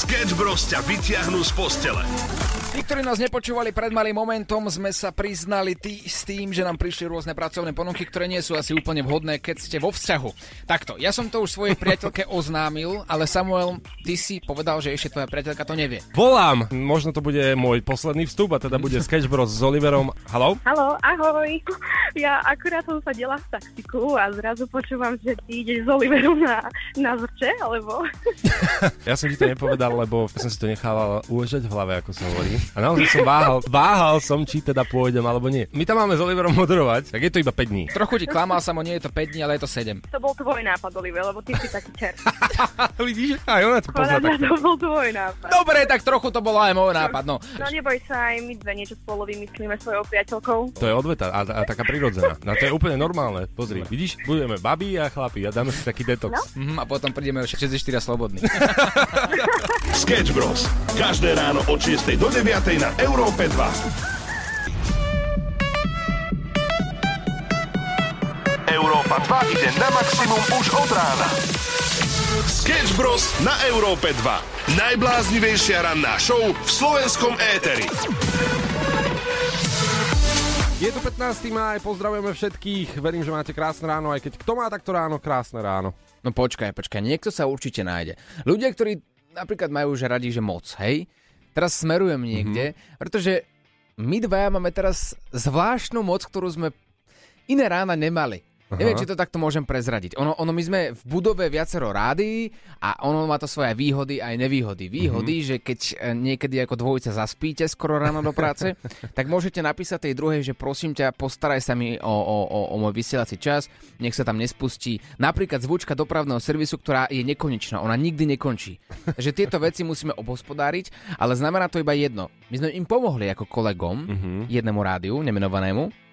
Sketch Bros ťa vytiahnu z postele. Tí, ktorí nás nepočúvali pred malým momentom, sme sa priznali tý, s tým, že nám prišli rôzne pracovné ponuky, ktoré nie sú asi úplne vhodné, keď ste vo vzťahu. Takto, ja som to už svojej priateľke oznámil, ale Samuel, ty si povedal, že ešte tvoja priateľka to nevie. Volám, možno to bude môj posledný vstup a teda bude Sketch Bros s Oliverom. Haló? Halo, ahoj. Ja akurát som sa dela v taxiku a zrazu počúvam, že ty ideš s Oliverom na, na zrče, alebo... Ja som ti to nepovedal, lebo som si to nechával uležať v hlave, ako sa hovorí. A naozaj som váhal, váhal som, či teda pôjdem alebo nie. My tam máme s Oliverom moderovať, tak je to iba 5 dní. Trochu ti klamal samo, nie je to 5 dní, ale je to 7. To bol tvoj nápad, Oliver, lebo ty si taký čer. Vidíš, aj ona to pozná takto. to bol tvoj nápad. Dobre, tak trochu to bolo aj môj nápad, no. No neboj sa, aj my dve niečo spolu vymyslíme svojou priateľkou. To je odveta a, a taká prirodzená. No to je úplne normálne. Pozri, vidíš, budeme babi a chlapi a dáme si taký detox. No. Mhm, a potom prídeme už 64 a slobodní. Sketch Bros. Každé ráno od 6 do 9 na Európe 2. Európa 2 ide na maximum už od rána. Sketch Bros. na Európe 2. Najbláznivejšia ranná show v slovenskom éteri. Je tu 15. máj, pozdravujeme všetkých. Verím, že máte krásne ráno, aj keď kto má takto ráno, krásne ráno. No počkaj, počkaj, niekto sa určite nájde. Ľudia, ktorí napríklad majú už radi, že moc, hej? Teraz smerujem niekde, mm-hmm. pretože my dvaja máme teraz zvláštnu moc, ktorú sme iné rána nemali. Aha. Neviem, či to takto môžem prezradiť. Ono, ono, my sme v budove viacero rádií a ono má to svoje výhody aj nevýhody. Výhody, mm-hmm. že keď e, niekedy ako dvojica zaspíte skoro ráno do práce, tak môžete napísať tej druhej, že prosím ťa, postaraj sa mi o, o, o, o môj vysielací čas, nech sa tam nespustí. Napríklad zvučka dopravného servisu, ktorá je nekonečná, ona nikdy nekončí. Takže tieto veci musíme obhospodáriť, ale znamená to iba jedno. My sme im pomohli ako kolegom, mm-hmm. jednému rádiu, nemenovanému,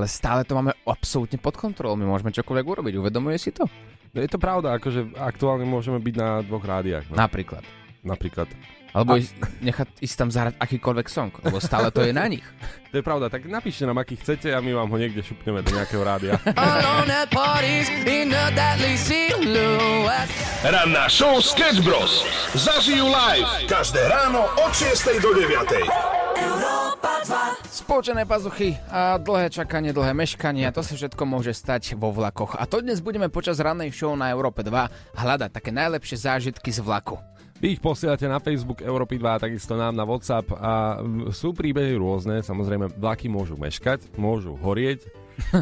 ale stále to máme absolútne pod kontrolou. My môžeme čokoľvek urobiť. Uvedomuje si to? No je to pravda, akože aktuálne môžeme byť na dvoch rádiách. No. Napríklad. Napríklad. Alebo A- ísť, nechať ísť tam zahrať akýkoľvek song, lebo stále to je na nich. To je pravda, tak napíšte nám, aký chcete a my vám ho niekde šupneme do nejakého rádia. Ranná show Sketch Bros. Zažijú live každé ráno od 6 do 9. Spoločené pazuchy a dlhé čakanie, dlhé meškanie to sa všetko môže stať vo vlakoch. A to dnes budeme počas rannej show na Európe 2 hľadať také najlepšie zážitky z vlaku. Vy ich posielate na Facebook Európy 2 a takisto nám na WhatsApp a sú príbehy rôzne, samozrejme vlaky môžu meškať, môžu horieť,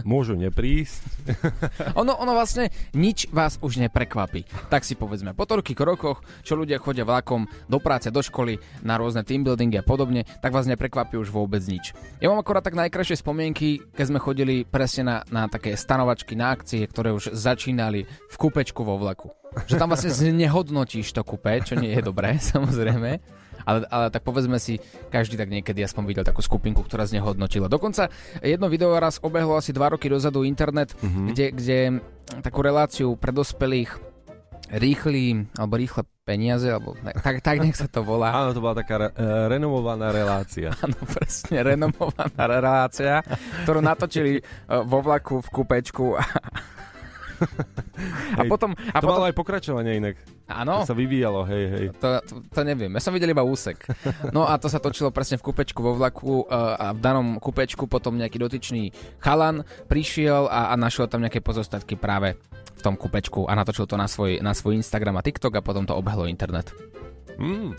môžu neprísť. Ono, ono vlastne nič vás už neprekvapí. Tak si povedzme, po toľkých rokoch, čo ľudia chodia vlakom do práce, do školy, na rôzne teambuildingy a podobne, tak vás neprekvapí už vôbec nič. Ja mám akorát tak najkrajšie spomienky, keď sme chodili presne na, na také stanovačky, na akcie, ktoré už začínali v kúpečku vo vlaku. Že tam vlastne znehodnotíš to kúpe, čo nie je dobré, samozrejme. Ale, ale tak povedzme si, každý tak niekedy aspoň videl takú skupinku, ktorá znehodnotila. Dokonca jedno video raz obehlo asi dva roky dozadu internet, mm-hmm. kde, kde takú reláciu pre dospelých rýchly, alebo rýchle peniaze, alebo tak, tak, nech sa to volá. Áno, to bola taká re- e, renovovaná relácia. Áno, presne, renomovaná relácia, ktorú natočili e, vo vlaku v kúpečku. A, a Hej, potom... A to potom malo aj pokračovanie inak. áno, To sa vyvíjalo, hej, hej. To, to, to neviem, ja som videl iba úsek. No a to sa točilo presne v kúpečku vo vlaku uh, a v danom kúpečku potom nejaký dotyčný chalan prišiel a, a našiel tam nejaké pozostatky práve v tom kúpečku a natočil to na svoj, na svoj Instagram a TikTok a potom to obehlo internet. Mm.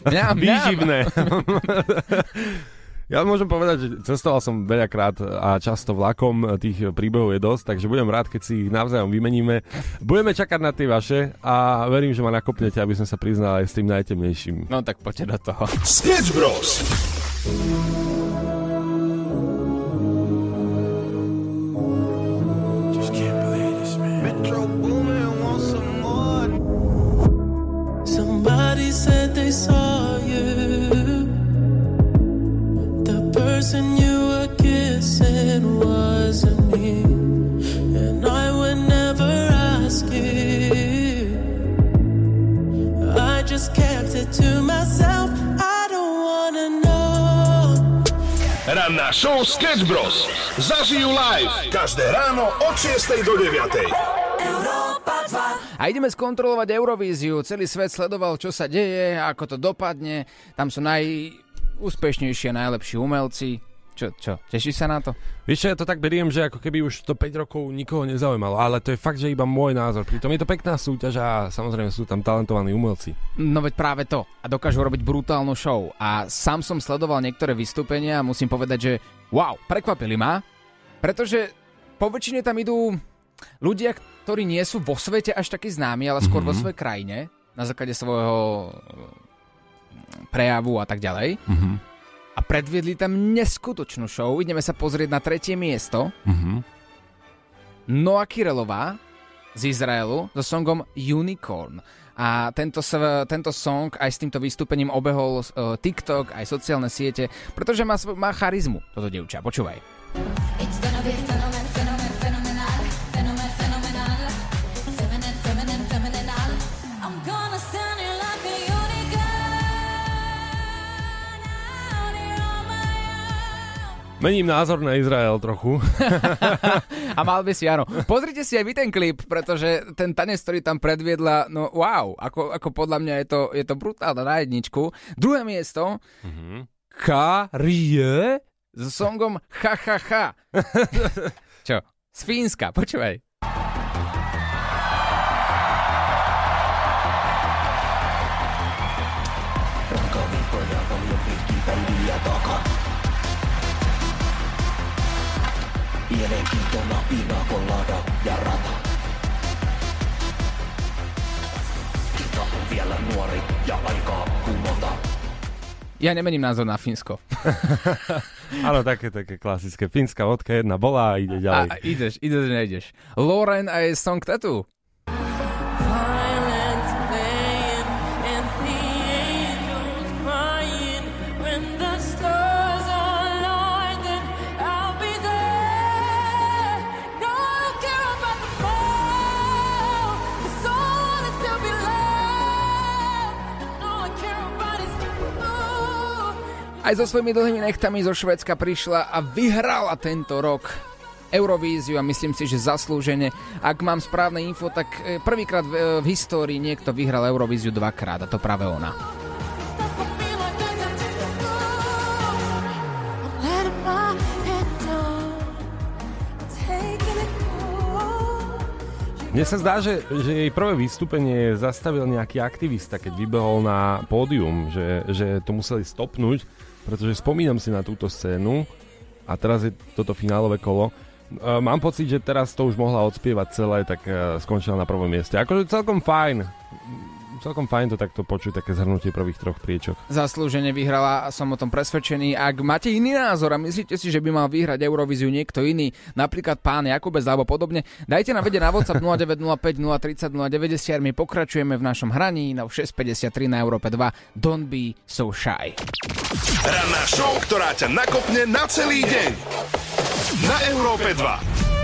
Mňam, mňam. Výživné. Ja môžem povedať, že cestoval som veľakrát a často vlakom, tých príbehov je dosť, takže budem rád, keď si ich navzájom vymeníme. Budeme čakať na tie vaše a verím, že ma nakopnete, aby som sa priznal aj s tým najtemnejším. No tak poďte do toho. Sketch Bros. Somebody said they saw person you were kissing wasn't me. And I would never ask you. I just kept it to myself. I don't wanna know. Ranná show Sketch Bros. Zažijú live každé ráno od 6 do 9. A ideme skontrolovať Eurovíziu. Celý svet sledoval, čo sa deje, ako to dopadne. Tam sú najúspešnejší a najlepší umelci. Čo, čo, tešíš sa na to? Vieš ja to tak beriem, že ako keby už to 5 rokov nikoho nezaujímalo, ale to je fakt, že iba môj názor. Pritom je to pekná súťaž a samozrejme sú tam talentovaní umelci. No veď práve to. A dokážu robiť brutálnu show. A sám som sledoval niektoré vystúpenia a musím povedať, že wow, prekvapili ma. Pretože po väčšine tam idú ľudia, ktorí nie sú vo svete až takí známi, ale skôr mm-hmm. vo svojej krajine, na základe svojho prejavu a tak ďalej. Mhm. A predviedli tam neskutočnú show. Ideme sa pozrieť na tretie miesto. Mhm. Noa Kirelová z Izraelu so songom Unicorn. A tento, tento song aj s týmto vystúpením obehol uh, TikTok, aj sociálne siete, pretože má, má charizmu toto dievča. Počúvaj. It's gonna be Mením názor na Izrael trochu. A mal by si, áno. Pozrite si aj vy ten klip, pretože ten tanec, ktorý tam predviedla, no wow, ako, ako podľa mňa je to, je to brutálne na jedničku. Druhé miesto, Karie s songom Ha ha ha. Čo? Z Fínska, počúvaj. Ja nemením názor na Fínsko. Áno, také, také klasické. Fínska vodka jedna bola a ide A, ďalej. a ideš, ideš, nejdeš. Lauren a jej song Tattoo. Aj so svojimi dlhými nechtami zo Švedska prišla a vyhrala tento rok Eurovíziu a myslím si, že zaslúžene. Ak mám správne info, tak e, prvýkrát v, e, v histórii niekto vyhral Eurovíziu dvakrát a to práve ona. Mne sa zdá, že, že jej prvé vystúpenie zastavil nejaký aktivista, keď vybehol na pódium, že, že to museli stopnúť, pretože spomínam si na túto scénu a teraz je toto finálové kolo. E, Mám pocit, že teraz to už mohla odspievať celé, tak e, skončila na prvom mieste. Akože celkom fajn. Celkom fajn to takto počuť, také zhrnutie prvých troch priečok. Zaslúžene vyhrala a som o tom presvedčený. Ak máte iný názor a myslíte si, že by mal vyhrať Eurovíziu niekto iný, napríklad pán Jakubec alebo podobne, dajte nám vedieť na WhatsApp 0905 030 090. My pokračujeme v našom hraní na 6.53 na Európe 2. Don't be so shy. Ranná show, ktorá ťa nakopne na celý deň. Na Európe 2.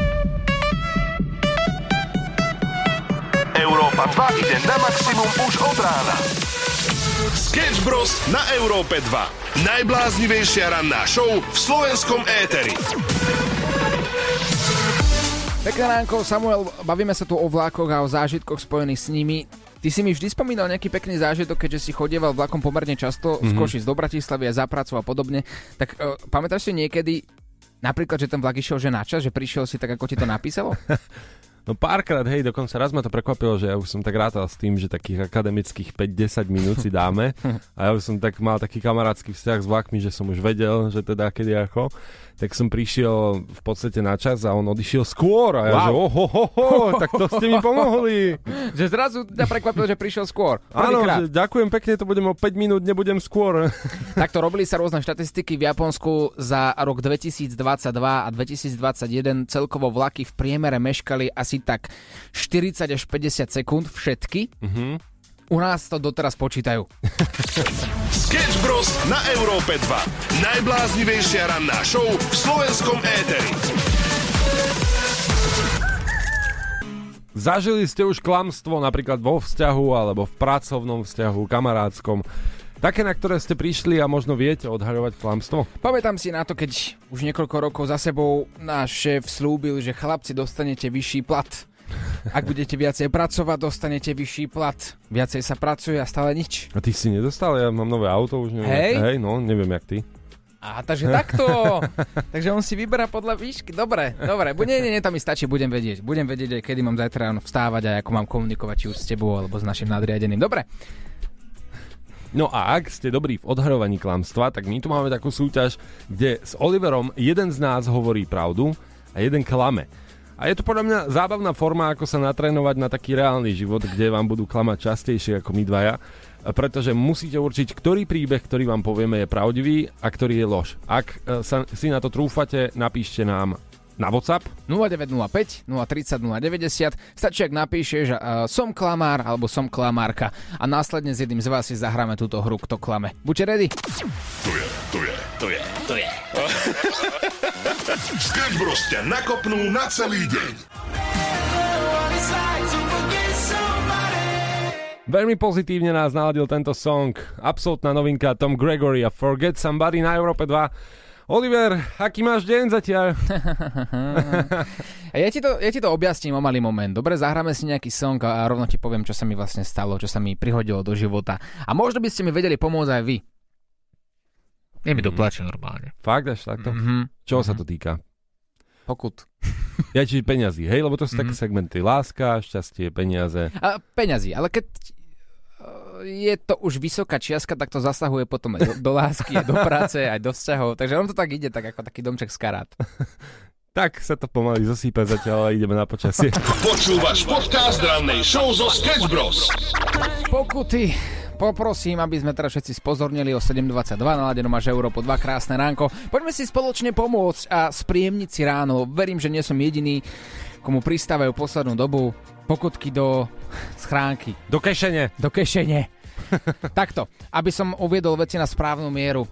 Európa 2 ide na maximum už od rána. Sketch Bros. na Európe 2. Najbláznivejšia ranná show v slovenskom éteri. Pekné ránko, Samuel, bavíme sa tu o vlákoch a o zážitkoch spojených s nimi. Ty si mi vždy spomínal nejaký pekný zážitok, keďže si chodieval vlakom pomerne často mm-hmm. z Košic do Bratislavy a za prácu a podobne. Tak uh, pamätáš si niekedy, napríklad, že ten vlak išiel že na čas, že prišiel si tak, ako ti to napísalo? No párkrát, hej, dokonca raz ma to prekvapilo, že ja už som tak rátal s tým, že takých akademických 5-10 minút si dáme a ja už som tak mal taký kamarátsky vzťah s vlakmi, že som už vedel, že teda kedy ako. Tak som prišiel v podstate na čas a on odišiel skôr a ja Wow. že ohohoho, tak to ste mi pomohli. že zrazu ťa prekvapilo, že prišiel skôr. Áno, že ďakujem pekne, to budem o 5 minút, nebudem skôr. Takto robili sa rôzne štatistiky v Japonsku za rok 2022 a 2021. Celkovo vlaky v priemere meškali asi tak 40 až 50 sekúnd všetky. U nás to doteraz počítajú. Sketch Bros. na Európe 2. Najbláznivejšia ranná show v slovenskom éteri. Zažili ste už klamstvo napríklad vo vzťahu alebo v pracovnom vzťahu, kamarátskom. Také, na ktoré ste prišli a možno viete odhaľovať klamstvo? Pamätám si na to, keď už niekoľko rokov za sebou náš šéf slúbil, že chlapci dostanete vyšší plat. Ak budete viacej pracovať, dostanete vyšší plat. Viacej sa pracuje a stále nič. A ty si nedostal? Ja mám nové auto už. Neviem. Hej? Hej, no, neviem jak ty. A takže takto. takže on si vyberá podľa výšky. Dobre, dobre. Bu- Nie, nie, nie, to mi stačí, budem vedieť. Budem vedieť aj, kedy mám zajtra ráno vstávať a ako mám komunikovať či už s tebou alebo s našim nadriadeným. Dobre. No a ak ste dobrí v odharovaní klamstva, tak my tu máme takú súťaž, kde s Oliverom jeden z nás hovorí pravdu a jeden klame. A je to podľa mňa zábavná forma, ako sa natrénovať na taký reálny život, kde vám budú klamať častejšie ako my dvaja, pretože musíte určiť, ktorý príbeh, ktorý vám povieme, je pravdivý a ktorý je lož. Ak e, sa, si na to trúfate, napíšte nám na WhatsApp 0905 030 090 stačí, ak napíšeš uh, som klamár alebo som klamárka a následne s jedným z vás si zahráme túto hru Kto klame. Buďte ready? To je, to je, to je, to je. Sketch Bros ťa nakopnú na celý deň. Veľmi pozitívne nás naladil tento song. Absolutná novinka Tom Gregory a Forget Somebody na Európe 2. Oliver, aký máš deň zatiaľ? Ja ti, to, ja ti to objasním o malý moment. Dobre, zahráme si nejaký song a rovno ti poviem, čo sa mi vlastne stalo, čo sa mi prihodilo do života. A možno by ste mi vedeli pomôcť aj vy. Je mi to plače normálne. Fakt až takto? Mhm. Čoho sa to týka? Pokut. Ja čiže peňazí, hej? Lebo to sú Mhm. také segmenty. Láska, šťastie, peniaze. A peňazí, ale keď je to už vysoká čiastka, tak to zasahuje potom aj do, do lásky, aj do práce, aj do vzťahov. Takže on to tak ide, tak ako taký domček z karát. Tak sa to pomaly zosýpa zatiaľ, ale ideme na počasie. Počúvaš podcast rannej show zo Sketch Bros. Pokuty. Poprosím, aby sme teraz všetci spozornili o 7.22, naladenom máš Európo 2, krásne ránko. Poďme si spoločne pomôcť a spríjemniť si ráno. Verím, že nie som jediný, komu pristávajú poslednú dobu pokutky do schránky, Do kešene. do kešene. Takto, aby som uviedol veci na správnu mieru.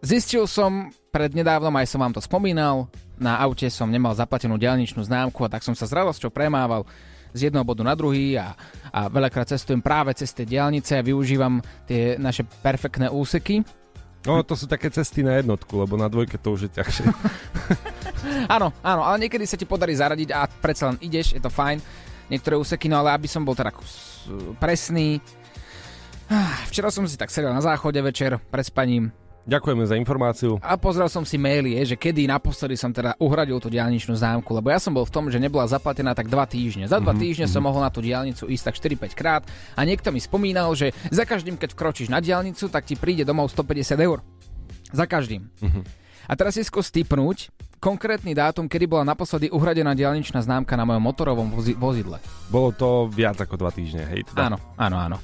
Zistil som, prednedávnom aj som vám to spomínal, na aute som nemal zaplatenú diaľničnú známku a tak som sa s radosťou premával z jedného bodu na druhý a, a veľakrát cestujem práve cez tie diálnice a využívam tie naše perfektné úseky. No, to sú také cesty na jednotku, lebo na dvojke to už je ťažšie. Áno, áno, ale niekedy sa ti podarí zaradiť a predsa len ideš, je to fajn. Niektoré úseky, no ale aby som bol teda presný. Ah, Včera som si tak sedel na záchode večer pred spaním Ďakujeme za informáciu. a pozrel som si maily, je, že kedy naposledy som teda uhradil tú diálničnú známku, lebo ja som bol v tom, že nebola zaplatená tak dva týždne. Za dva týždne som mohol na tú diálnicu ísť tak 4-5 krát a niekto mi spomínal, že za každým, keď vkročíš na diálnicu, tak ti príde domov 150 eur. Za každým. A teraz si skús typnúť konkrétny dátum, kedy bola naposledy uhradená diálničná známka na mojom motorovom vozi- vozidle. Bolo to viac ako dva týždne, hej? Teda. Áno, áno, áno.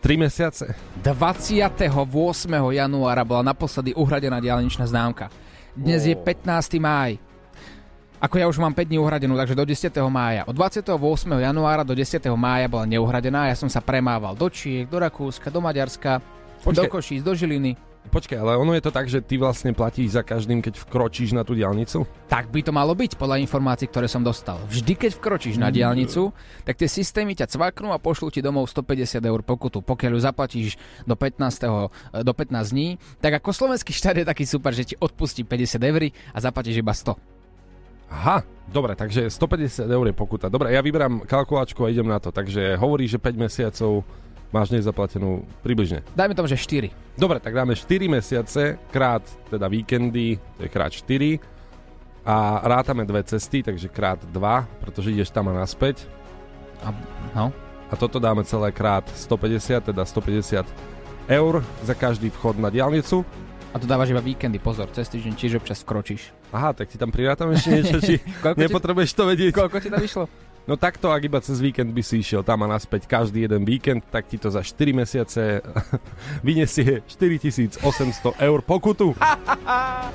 3 mesiace. 28. januára bola naposledy uhradená diálničná známka. Dnes je 15. máj. Ako ja už mám 5 dní uhradenú, takže do 10. mája. Od 28. januára do 10. mája bola neuhradená. Ja som sa premával do Čiek, do Rakúska, do Maďarska, do Počkaj. Košíc, do Žiliny. Počkaj, ale ono je to tak, že ty vlastne platíš za každým, keď vkročíš na tú diálnicu? Tak by to malo byť podľa informácií, ktoré som dostal. Vždy, keď vkročíš na diálnicu, tak tie systémy ťa cvaknú a pošlú ti domov 150 eur pokutu. Pokiaľ ju zaplatíš do 15. e, do 15 dní, tak ako slovenský štát je taký super, že ti odpustí 50 eur a zaplatíš iba 100. Aha, dobre, takže 150 eur je pokuta. Dobre, ja vyberám kalkulačku a idem na to. Takže hovorí, že 5 mesiacov máš nezaplatenú približne. Dajme tomu, že 4. Dobre, tak dáme 4 mesiace krát teda víkendy, to je krát 4 a rátame dve cesty, takže krát 2, pretože ideš tam a naspäť. A, no. A toto dáme celé krát 150, teda 150 eur za každý vchod na diálnicu. A to dávaš iba víkendy, pozor, cez týždeň tiež občas vkročíš. Aha, tak ti tam prirátam ešte niečo, či ti, nepotrebuješ to vedieť. koľko ti to vyšlo? No takto, ak iba cez víkend by si išiel tam a naspäť každý jeden víkend, tak ti to za 4 mesiace vyniesie 4800 eur pokutu.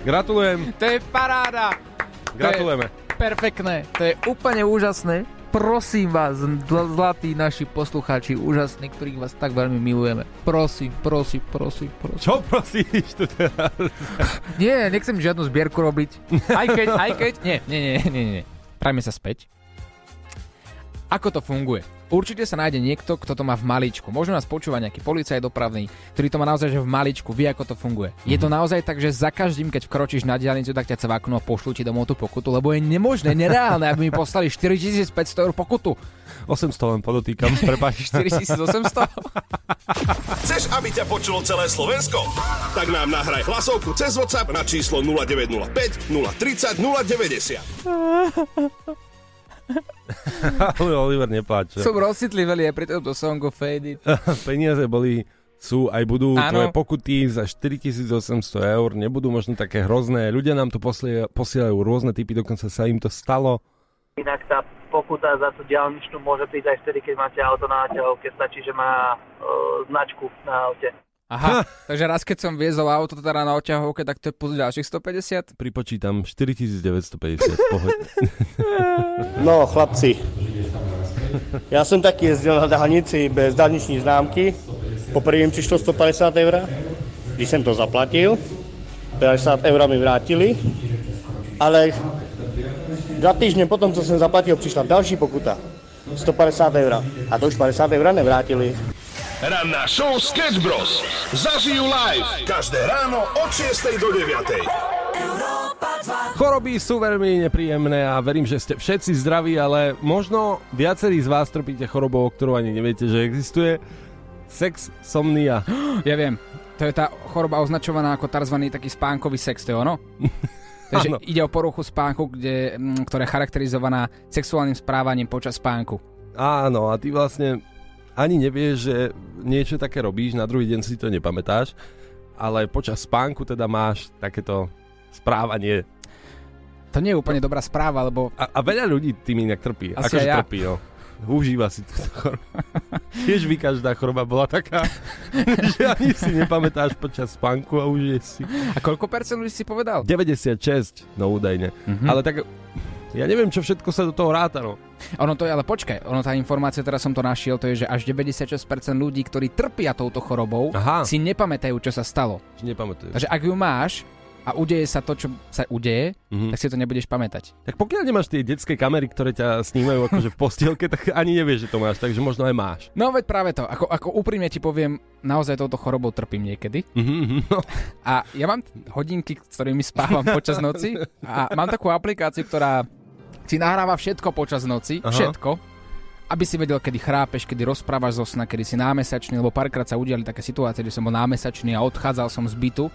Gratulujem, To je paráda! gratulujeme. Perfektné, to je úplne úžasné. Prosím vás, zl- zlatí naši poslucháči, úžasní, ktorých vás tak veľmi milujeme. Prosím, prosím, prosím, prosím. Čo prosíš tu teraz? Nie, nechcem žiadnu zbierku robiť. Aj keď, aj keď, nie, nie, nie, nie, nie. Prajme sa späť. Ako to funguje? Určite sa nájde niekto, kto to má v maličku. Možno nás počúva nejaký policajt dopravný, ktorý to má naozaj že v maličku, vie ako to funguje. Je to naozaj tak, že za každým, keď vkročíš na diálnicu, tak ťa cvaknú a pošlú ti domov tú pokutu, lebo je nemožné, nereálne, aby mi poslali 4500 eur pokutu. 800 len podotýkam, prepáč. 4800? Chceš, aby ťa počulo celé Slovensko? Tak nám nahraj hlasovku cez WhatsApp na číslo 0905 030 090. Oliver nepláče. Som rozcitlivý aj pri tomto songu Fade It. Peniaze boli, sú aj budú Áno. tvoje pokuty za 4800 eur, nebudú možno také hrozné. Ľudia nám tu posielajú, posielajú rôzne typy, dokonca sa im to stalo. Inak tá pokuta za tú diálničnú môže prísť aj vtedy, keď máte auto na náťahovke. Stačí, že má e, značku na aute. Aha, takže raz keď som viezol auto teda na oťahovke, tak to je plus ďalších 150? Pripočítam 4950, pohod. No, chlapci, já jsem taky jezdil na dálnici bez dálniční známky. Poprvé mi přišlo 150 eur, když jsem to zaplatil. 50 eur mi vrátili, ale dva týždně potom, co jsem zaplatil, přišla další pokuta. 150 eur. A to už 50 eur nevrátili. Ranná show Sketch Bros. Zažijú live každé ráno od 6 do 9. Choroby sú veľmi nepríjemné a verím, že ste všetci zdraví, ale možno viacerí z vás trpíte chorobou, o ktorú ani neviete, že existuje. Sex somnia. Ja viem, to je tá choroba označovaná ako tzv. taký spánkový sex, to je ono? Takže Áno. ide o poruchu spánku, kde, mm, ktorá je charakterizovaná sexuálnym správaním počas spánku. Áno, a ty vlastne ani nevieš, že niečo také robíš, na druhý deň si to nepamätáš, ale počas spánku teda máš takéto správanie. To nie je úplne dobrá správa, lebo A, a veľa ľudí tým inak trpí. Asi akože ja. trpí, no. Užíva si túto chorobu. Tiež by každá choroba bola taká, že ani si nepamätáš počas spánku a užiješ si. a koľko percent ľudí si povedal? 96, no údajne. Mhm. Ale tak, ja neviem, čo všetko sa do toho ráta, no. Ono to je, ale počkaj, ono tá informácia, teraz som to našiel, to je, že až 96% ľudí, ktorí trpia touto chorobou, Aha. si nepamätajú, čo sa stalo. Či nepamätujem. Takže ak ju máš a udeje sa to, čo sa udeje, Mhm. tak si to nebudeš pamätať. Tak pokiaľ nemáš tie detské kamery, ktoré ťa snímajú akože v postielke, tak ani nevieš, že to máš, takže možno aj máš. No veď práve to, ako, ako úprimne ti poviem, naozaj touto chorobou trpím niekedy. Mhm, no. A ja mám hodinky, s ktorými spávam počas noci a mám takú aplikáciu, ktorá si nahráva všetko počas noci, Aha. všetko, aby si vedel, kedy chrápeš, kedy rozprávaš zo sna, kedy si námesačný, lebo párkrát sa udiali také situácie, že som bol námesačný a odchádzal som z bytu,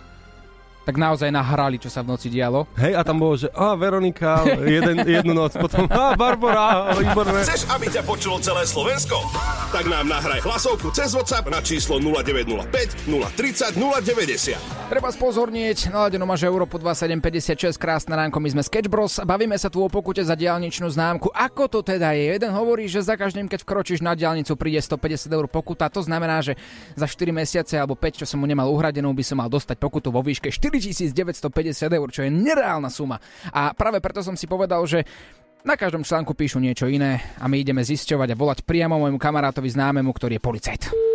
tak naozaj nahrali, čo sa v noci dialo. Hej, a tam bolo, že a Veronika, jeden, jednu noc, potom a Barbara, výborné. Chceš, aby ťa počulo celé Slovensko? Tak nám nahraj hlasovku cez WhatsApp na číslo 0905 030 090. Treba spozornieť, naladeno máš Európu 2756, krásne ránko, my sme Sketch Bros. Bavíme sa tu o pokute za diálničnú známku. Ako to teda je? Jeden hovorí, že za každým, keď vkročíš na diálnicu, príde 150 eur pokuta. To znamená, že za 4 mesiace alebo 5, čo som mu nemal uhradenú, by som mal dostať pokutu vo výške 4950 eur, čo je nereálna suma. A práve preto som si povedal, že na každom článku píšu niečo iné a my ideme zisťovať a volať priamo môjmu kamarátovi známemu, ktorý je policajt.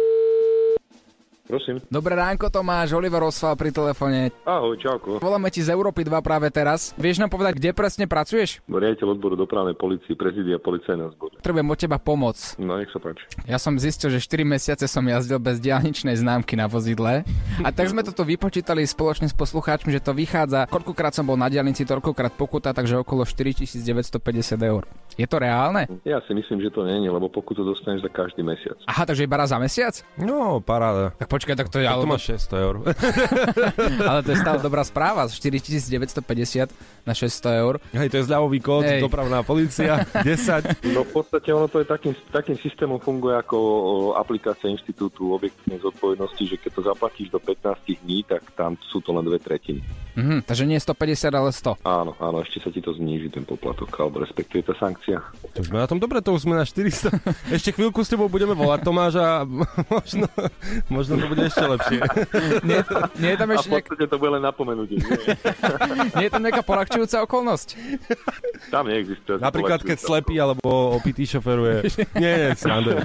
Prosím. Dobré ránko Tomáš, Oliver Osval pri telefóne. Ahoj, čauko. Voláme ti z Európy 2 práve teraz. Vieš nám povedať, kde presne pracuješ? Riaditeľ odboru dopravnej policie, prezidia policajného zboru. Potrebujem od teba pomoc. No, nech sa páči. Ja som zistil, že 4 mesiace som jazdil bez diálničnej známky na vozidle. A tak sme toto vypočítali spoločne s poslucháčmi, že to vychádza. Koľkokrát som bol na diálnici, toľkokrát pokuta, takže okolo 4950 eur. Je to reálne? Ja si myslím, že to nie je, lebo pokutu dostaneš za každý mesiac. Aha, takže iba raz za mesiac? No, paráda. Tak počkaj, tak to je... Tak to máš 600 eur. ale to je stále dobrá správa. 4950 na 600 eur. Hej, to je zľavový kód, Hej. dopravná policia, 10. No v podstate ono to je takým, takým systémom funguje ako aplikácia Inštitútu objektívnej zodpovednosti, že keď to zaplatíš do 15 dní, tak tam sú to len dve tretiny. Mhm, takže nie 150, ale 100. Áno, áno, ešte sa ti to zníži ten poplatok, alebo respektíve tá sankcia. To sme na tom dobre, to už sme na 400. Ešte chvíľku s tebou budeme volať Tomáš a možno, možno to bude ešte lepšie. Nie, nie je tam A ešte v nejak, podstate to bude len napomenutie. Nie? nie je tam nejaká polahčujúca okolnosť? Tam neexistuje. Napríklad, keď slepý alebo opitý šoferuje. Nie, nie, srandujem.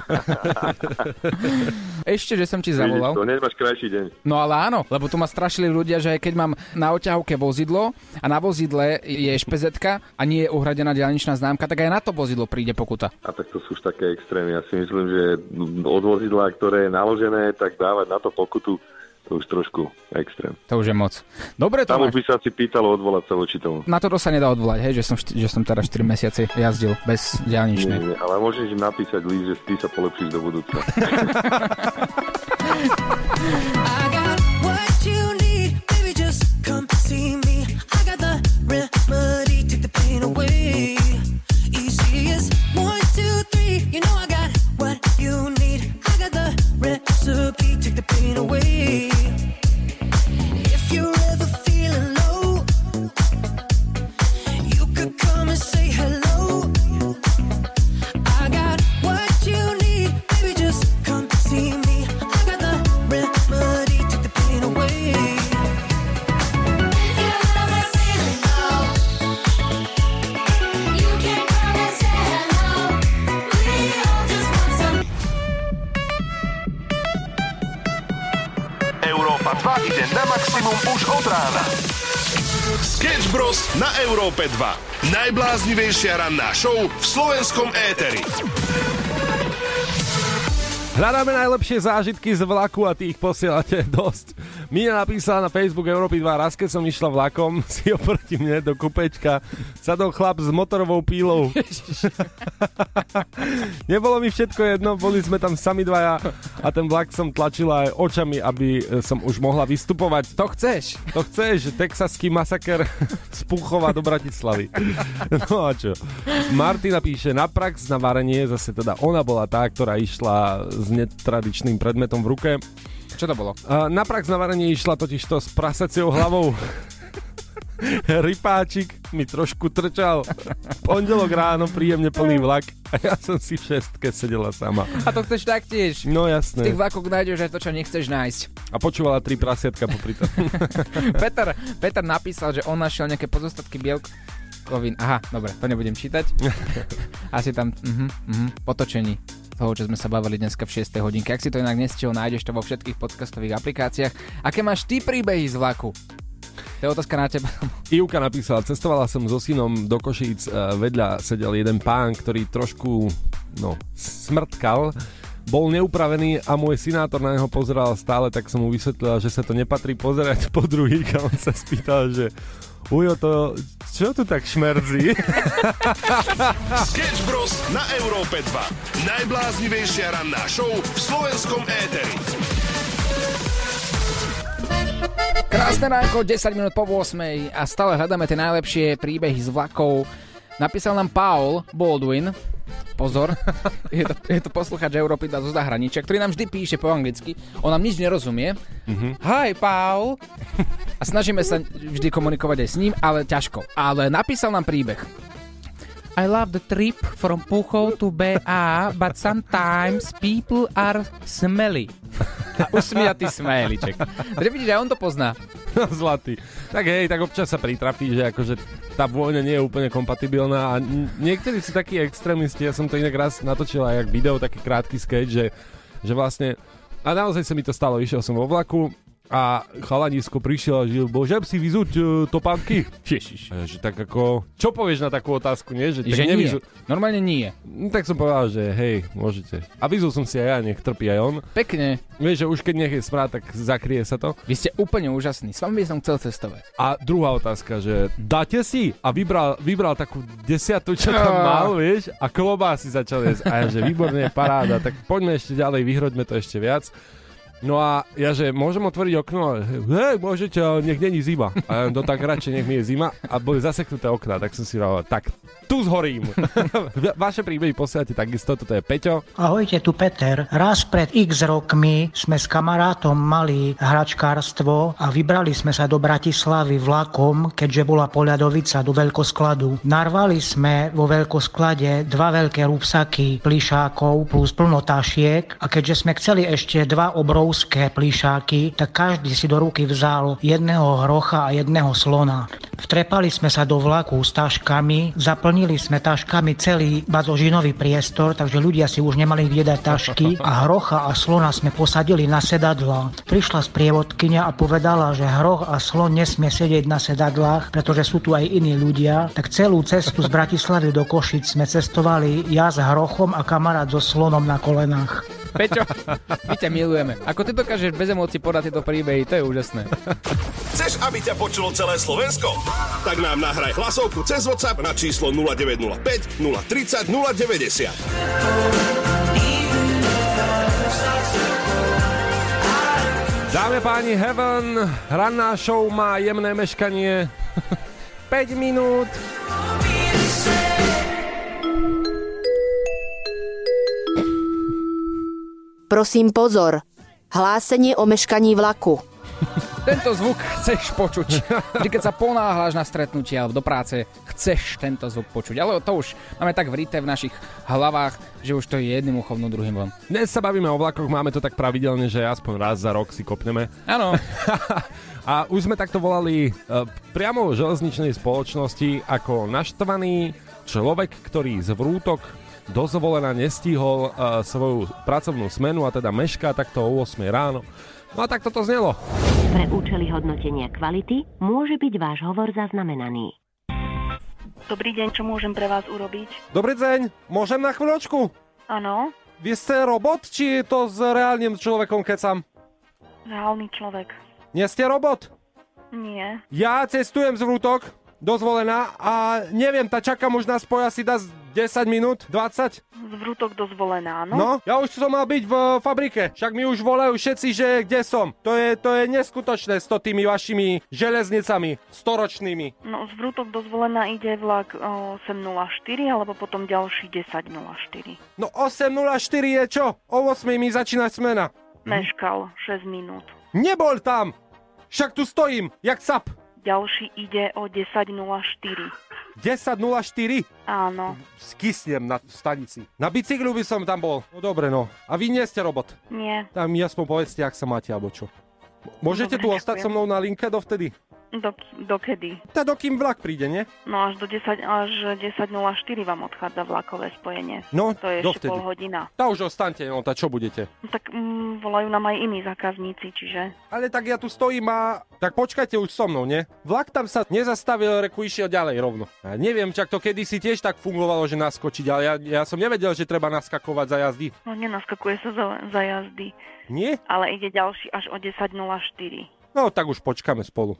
Ešte, že som ti Vidíš zavolal. to, hneď máš krajší deň. No ale áno, lebo tu ma strašili ľudia, že keď mám na oťahovke vozidlo a na vozidle je špezetka a nie je uhradená diaľničná známka, tak aj na to vozidlo príde pokuta. A tak to sú už také extrémy. Ja si myslím, že od vozidla, ktoré je naložené, tak dávať na to pokutu, to už trošku extrém. To už je moc. Dobre to Tam už máš. by sa si pýtalo odvolať sa voči tomu. Na to sa nedá odvolať, hej, že som, št- že som teraz 4 mesiace jazdil bez Nie, diaľničnej. nie, ale môžeš im napísať list, že ty sa polepšíš do budúcna. the pain away. Európe 2. Najbláznivejšia ranná show v slovenskom éteri. Hľadáme najlepšie zážitky z vlaku a tých posielate dosť. Mina napísala na Facebook Európy 2 raz, keď som išla vlakom, si oproti mne do kupečka sadol chlap s motorovou pílou. Nebolo mi všetko jedno, boli sme tam sami dvaja a ten vlak som tlačila aj očami, aby e, som už mohla vystupovať. To chceš? To chceš, texaský masaker z Púchova do Bratislavy. No a čo? Martina píše, na prax na varenie, zase teda ona bola tá, ktorá išla s netradičným predmetom v ruke. Čo to bolo? A na prax na varenie išla totiž to s prasaciou hlavou. Rypáčik mi trošku trčal. Pondelok ráno, príjemne plný vlak a ja som si v šestke sedela sama. A to chceš taktiež. No V jasné. tých vlakoch nájdeš aj to, čo nechceš nájsť. A počúvala tri prasiatka popri tom. Peter, Peter napísal, že on našiel nejaké pozostatky bielkovín. Aha, dobre, to nebudem čítať. Asi tam uh-huh, uh-huh, potočení toho, čo sme sa bavili dneska v 6. hodinke. Ak si to inak nestihol, nájdeš to vo všetkých podcastových aplikáciách. Aké máš ty príbehy z vlaku? To je otázka na teba. Ivka napísala, cestovala som so synom do Košíc, e, vedľa sedel jeden pán, ktorý trošku, no, smrtkal, bol neupravený a môj synátor na neho pozeral stále, tak som mu vysvetlila, že sa to nepatrí pozerať po druhých a on sa spýtal, že Ujo, to, čo tu tak šmerzí? Sketch Bros. na Európe 2. Najbláznivejšia ranná show v slovenskom éteri. Krásne ránko, 10 minút po 8 a stále hľadáme tie najlepšie príbehy z vlakov. Napísal nám Paul Baldwin, pozor, je to, je to posluchač Európy zo zahraničia, ktorý nám vždy píše po anglicky, on nám nič nerozumie. Mm-hmm. Hi Paul! A snažíme sa vždy komunikovať aj s ním, ale ťažko. Ale napísal nám príbeh. I love the trip from Puchov to BA, but sometimes people are smelly. Usmiatý smajliček. Takže vidíš, aj on to pozná. Zlatý. Tak hej, tak občas sa pritrafí, že akože tá vojna nie je úplne kompatibilná a niektorí sú takí extrémisti, ja som to inak raz natočil aj jak video, taký krátky sketch, že, že vlastne a naozaj sa mi to stalo, išiel som vo vlaku a chalanisko prišiel a žil, môžem si vyzúť uh, topánky? Ježiš. A že tak ako, čo povieš na takú otázku, nie? Že, tak Že nie. nevyzú- Normálne nie. No, tak som povedal, že hej, môžete. A vyzul som si aj ja, nech trpí aj on. Pekne. Vieš, že už keď nech je smrad, tak zakrie sa to. Vy ste úplne úžasní. S vami by som chcel cestovať. A druhá otázka, že dáte si? A vybral, vybral takú desiatu, čo tam Á. mal, vieš, a klobásy začal jesť. A ja, že výborne, paráda, tak poďme ešte ďalej, vyhroďme to ešte viac. No a ja, že môžem otvoriť okno? Hej, môžete, ale nech není zima. A ja, no tak radšej nech mi je zima. A boli zaseknuté okná, tak som si hovoril, tak tu zhorím. Vaše príbehy posielate takisto, toto je Peťo. Ahojte, tu Peter. Raz pred x rokmi sme s kamarátom mali hračkárstvo a vybrali sme sa do Bratislavy vlakom, keďže bola poľadovica do veľkoskladu. Narvali sme vo veľkosklade dva veľké rúbsaky plišákov plus plno tašiek a keďže sme chceli ešte dva obrovské úzké plíšáky, tak každý si do ruky vzal jedného hrocha a jedného slona. Vtrepali sme sa do vlaku s taškami, zaplnili sme taškami celý bazožinový priestor, takže ľudia si už nemali kde dať tašky a hrocha a slona sme posadili na sedadla. Prišla sprievodkynia a povedala, že hroch a slon nesmie sedieť na sedadlách, pretože sú tu aj iní ľudia. Tak celú cestu z Bratislavy do Košic sme cestovali ja s hrochom a kamarát so slonom na kolenách. Peťo, my ťa milujeme. Ako ty dokážeš bez emócií podať tieto príbehy, to je úžasné. Chceš, aby ťa počulo celé Slovensko? Tak nám nahraj hlasovku cez WhatsApp na číslo 0905 030 090. Dáme páni Heaven, ranná show má jemné meškanie. 5 minút. Prosím pozor. Hlásenie o meškaní vlaku. Tento zvuk chceš počuť. Vždy, keď sa ponáhľaš na stretnutie alebo do práce, chceš tento zvuk počuť. Ale to už máme tak vrité v našich hlavách, že už to je jedným uchom, no druhým von. Dnes sa bavíme o vlakoch, máme to tak pravidelne, že aspoň raz za rok si kopneme. Áno. A už sme takto volali uh, priamo v železničnej spoločnosti ako naštvaný človek, ktorý z vrútok dozvolená nestihol uh, svoju pracovnú smenu a teda mešká takto o 8 ráno. No a tak toto znelo. Pre účely hodnotenia kvality môže byť váš hovor zaznamenaný. Dobrý deň, čo môžem pre vás urobiť? Dobrý deň, môžem na chvíľočku? Áno, Vy ste robot, či to s reálnym človekom kecam? reálny človek. Nie ste robot? Nie. Ja cestujem z vrútok, dozvolená a neviem, tá čakám už na spoj asi dá z 10 minút, 20. Zvrutok dozvolená, áno? No, ja už som mal byť v fabrike, však mi už volajú všetci, že kde som. To je, to je neskutočné s to tými vašimi železnicami, storočnými. No, zvrutok dozvolená ide vlak o, 8.04 alebo potom ďalší 10.04. No 8.04 je čo? O 8 mi začína smena. Meškal 6 minút. Nebol tam! Však tu stojím, jak sap. Ďalší ide o 10.04. 10.04? Áno. Skysnem na stanici. Na bicyklu by som tam bol. No dobre, no. A vy nie ste robot. Nie. Tam mi aspoň povedzte, ak sa máte, alebo čo. Môžete Dobre, tu ostať ďakujem. so mnou na linke dovtedy? Do, dokedy? Tá dokým vlak príde, nie? No až do 10, až 10.04 vám odchádza vlakové spojenie. No, to je ešte dovtedy. pol hodina. Tá už ostaňte, no tá čo budete? No, tak mm, volajú nám aj iní zákazníci, čiže... Ale tak ja tu stojím a... Tak počkajte už so mnou, nie? Vlak tam sa nezastavil, reku išiel ďalej rovno. Ja neviem, čak to kedysi tiež tak fungovalo, že naskočiť, ale ja, ja som nevedel, že treba naskakovať za jazdy. No nenaskakuje sa za, za jazdy. Nie? Ale ide ďalší až o 10.04. No tak už počkáme spolu.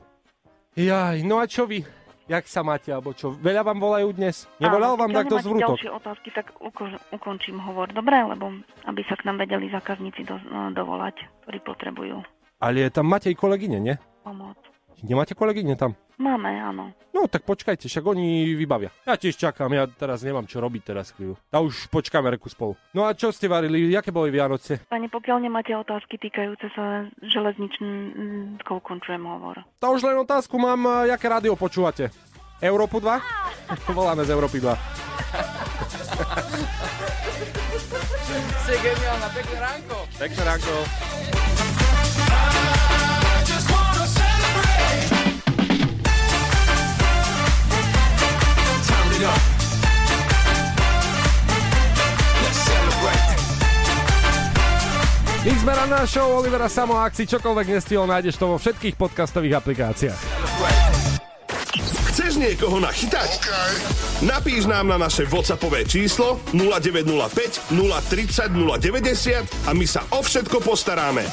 Jaj, no a čo vy? Jak sa máte, alebo čo? Veľa vám volajú dnes? Nevolal vám takto z vrútok? ďalšie otázky, tak uko- ukončím hovor. Dobre, lebo aby sa k nám vedeli zákazníci do, no, dovolať, ktorí potrebujú Ale je tam Matej kolegyne, nie? pomoc. Nemáte kolegyne tam? Máme, áno. No tak počkajte, však oni vybavia. Ja tiež čakám, ja teraz nemám čo robiť teraz chvíľu. A už počkáme reku spolu. No a čo ste varili? Jaké boli Vianoce? Pani, pokiaľ nemáte otázky týkajúce sa železničkou, končujem hovor. Tá už len otázku mám, a jaké rádio počúvate? Európu 2? Voláme z Európy 2. Si geniálna, pekné ránko. Pekné ránko. My sme ranná show Olivera Samo a ak si čokoľvek nestihol, nájdeš to vo všetkých podcastových aplikáciách. Chceš niekoho nachytať? Napíš nám na naše WhatsAppové číslo 0905 030 090 a my sa o všetko postaráme.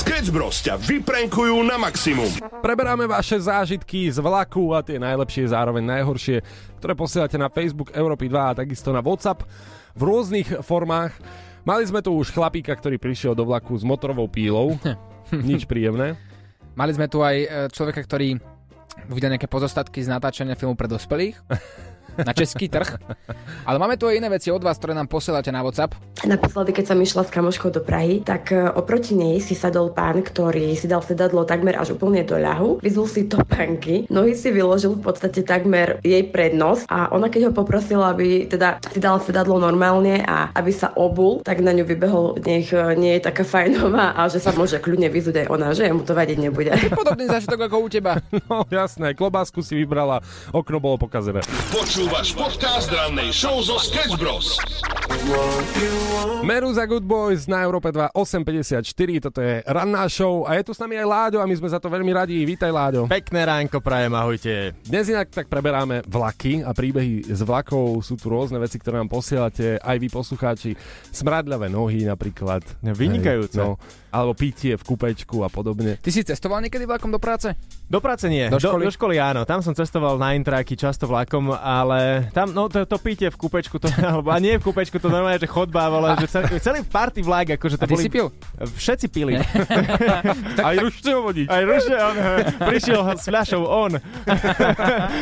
Sketch Bros ťa vyprenkujú na maximum. Preberáme vaše zážitky z vlaku a tie najlepšie, zároveň najhoršie, ktoré posielate na Facebook Európy 2 a takisto na WhatsApp v rôznych formách. Mali sme tu už chlapíka, ktorý prišiel do vlaku s motorovou pílou. Nič príjemné. Mali sme tu aj e, človeka, ktorý videl nejaké pozostatky z natáčania filmu pre dospelých. na český trh. Ale máme tu aj iné veci od vás, ktoré nám posielate na WhatsApp. Naposledy, keď som išla s kamoškou do Prahy, tak e, oproti nej si sadol pán, ktorý si dal sedadlo takmer až úplne do ľahu, vyzul si topánky, nohy si vyložil v podstate takmer jej prednos a ona keď ho poprosila, aby teda si dala sedadlo normálne a aby sa obul, tak na ňu vybehol, nech e, nie je taká fajnová a že sa môže kľudne vyzúť aj ona, že mu to vadiť nebude. Podobný zážitok ako u teba. No jasné, klobásku si vybrala, okno bolo pokazené. Počúvaš podcast rannej show zo Sketch Bros. Meru za Good Boys na Európe 2 8.54, toto je ranná show a je tu s nami aj Láďo a my sme za to veľmi radi. Vítaj Láďo. Pekné ránko prajem, ahojte. Dnes inak tak preberáme vlaky a príbehy z vlakov. Sú tu rôzne veci, ktoré nám posielate, aj vy poslucháči. Smradľavé nohy napríklad. Vynikajúce. Hej, no, alebo pitie v kúpečku a podobne. Ty si cestoval niekedy vlakom do práce? Do práce nie, Do školy? do, do školy áno, tam som cestoval na intráky často vlakom, ale tam, no to, to pitie v kúpečku, to, alebo, a nie v kúpečku, to normálne, že chodba, ale že celý, celý party vlak, akože to A ty boli... si pil? Všetci pili. Aj rušte vodič. Aj ruše, on prišiel s fľašou on.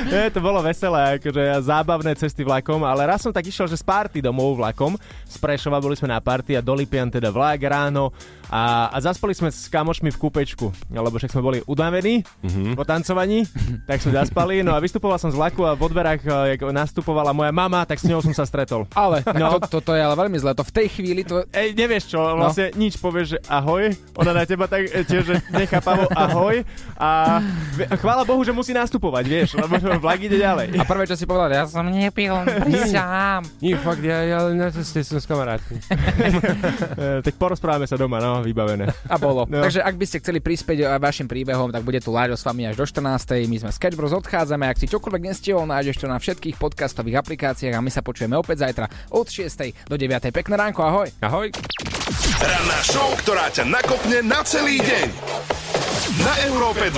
je, to bolo veselé, akože zábavné cesty vlakom, ale raz som tak išiel, že z party domov vlakom, z Prešova boli sme na party a do Lipian teda vlak ráno a, a zaspali sme s kamošmi v kúpečku, lebo však sme boli udavení Mhm. po tancovaní, tak sme zaspali, no a vystupoval som z vlaku a vo dverách, eh, jak nastupovala moja mama, tak s ňou som sa stretol. Ale, No. to, toto je ale veľmi zle. To v tej chvíli to... Ej, nevieš čo, vlastne no. nič povieš, že ahoj, ona na teba tak e, tiež, že nechápavo ahoj a chvála Bohu, že musí nastupovať, vieš, lebo vlak ide ďalej. A prvé, čo si povedal, ja som nepil, prísam. Nie, fakt, ja, ja na ceste som s kamarátmi. E, tak porozprávame sa doma, no, vybavené. A bolo. No. Takže ak by ste chceli prispieť aj vašim príbehom, tak bude tu Láďo s vami až do 14. My sme Sketch Bros odchádzame. Ak si čokoľvek nestihol, nájdeš to na všetkých podcastových aplikáciách a my sa počujeme opäť zajtra od 6. do 9. Pekné ránko, ahoj. Ahoj. Ranná show, ktorá ťa nakopne na celý deň. Na Európe 2.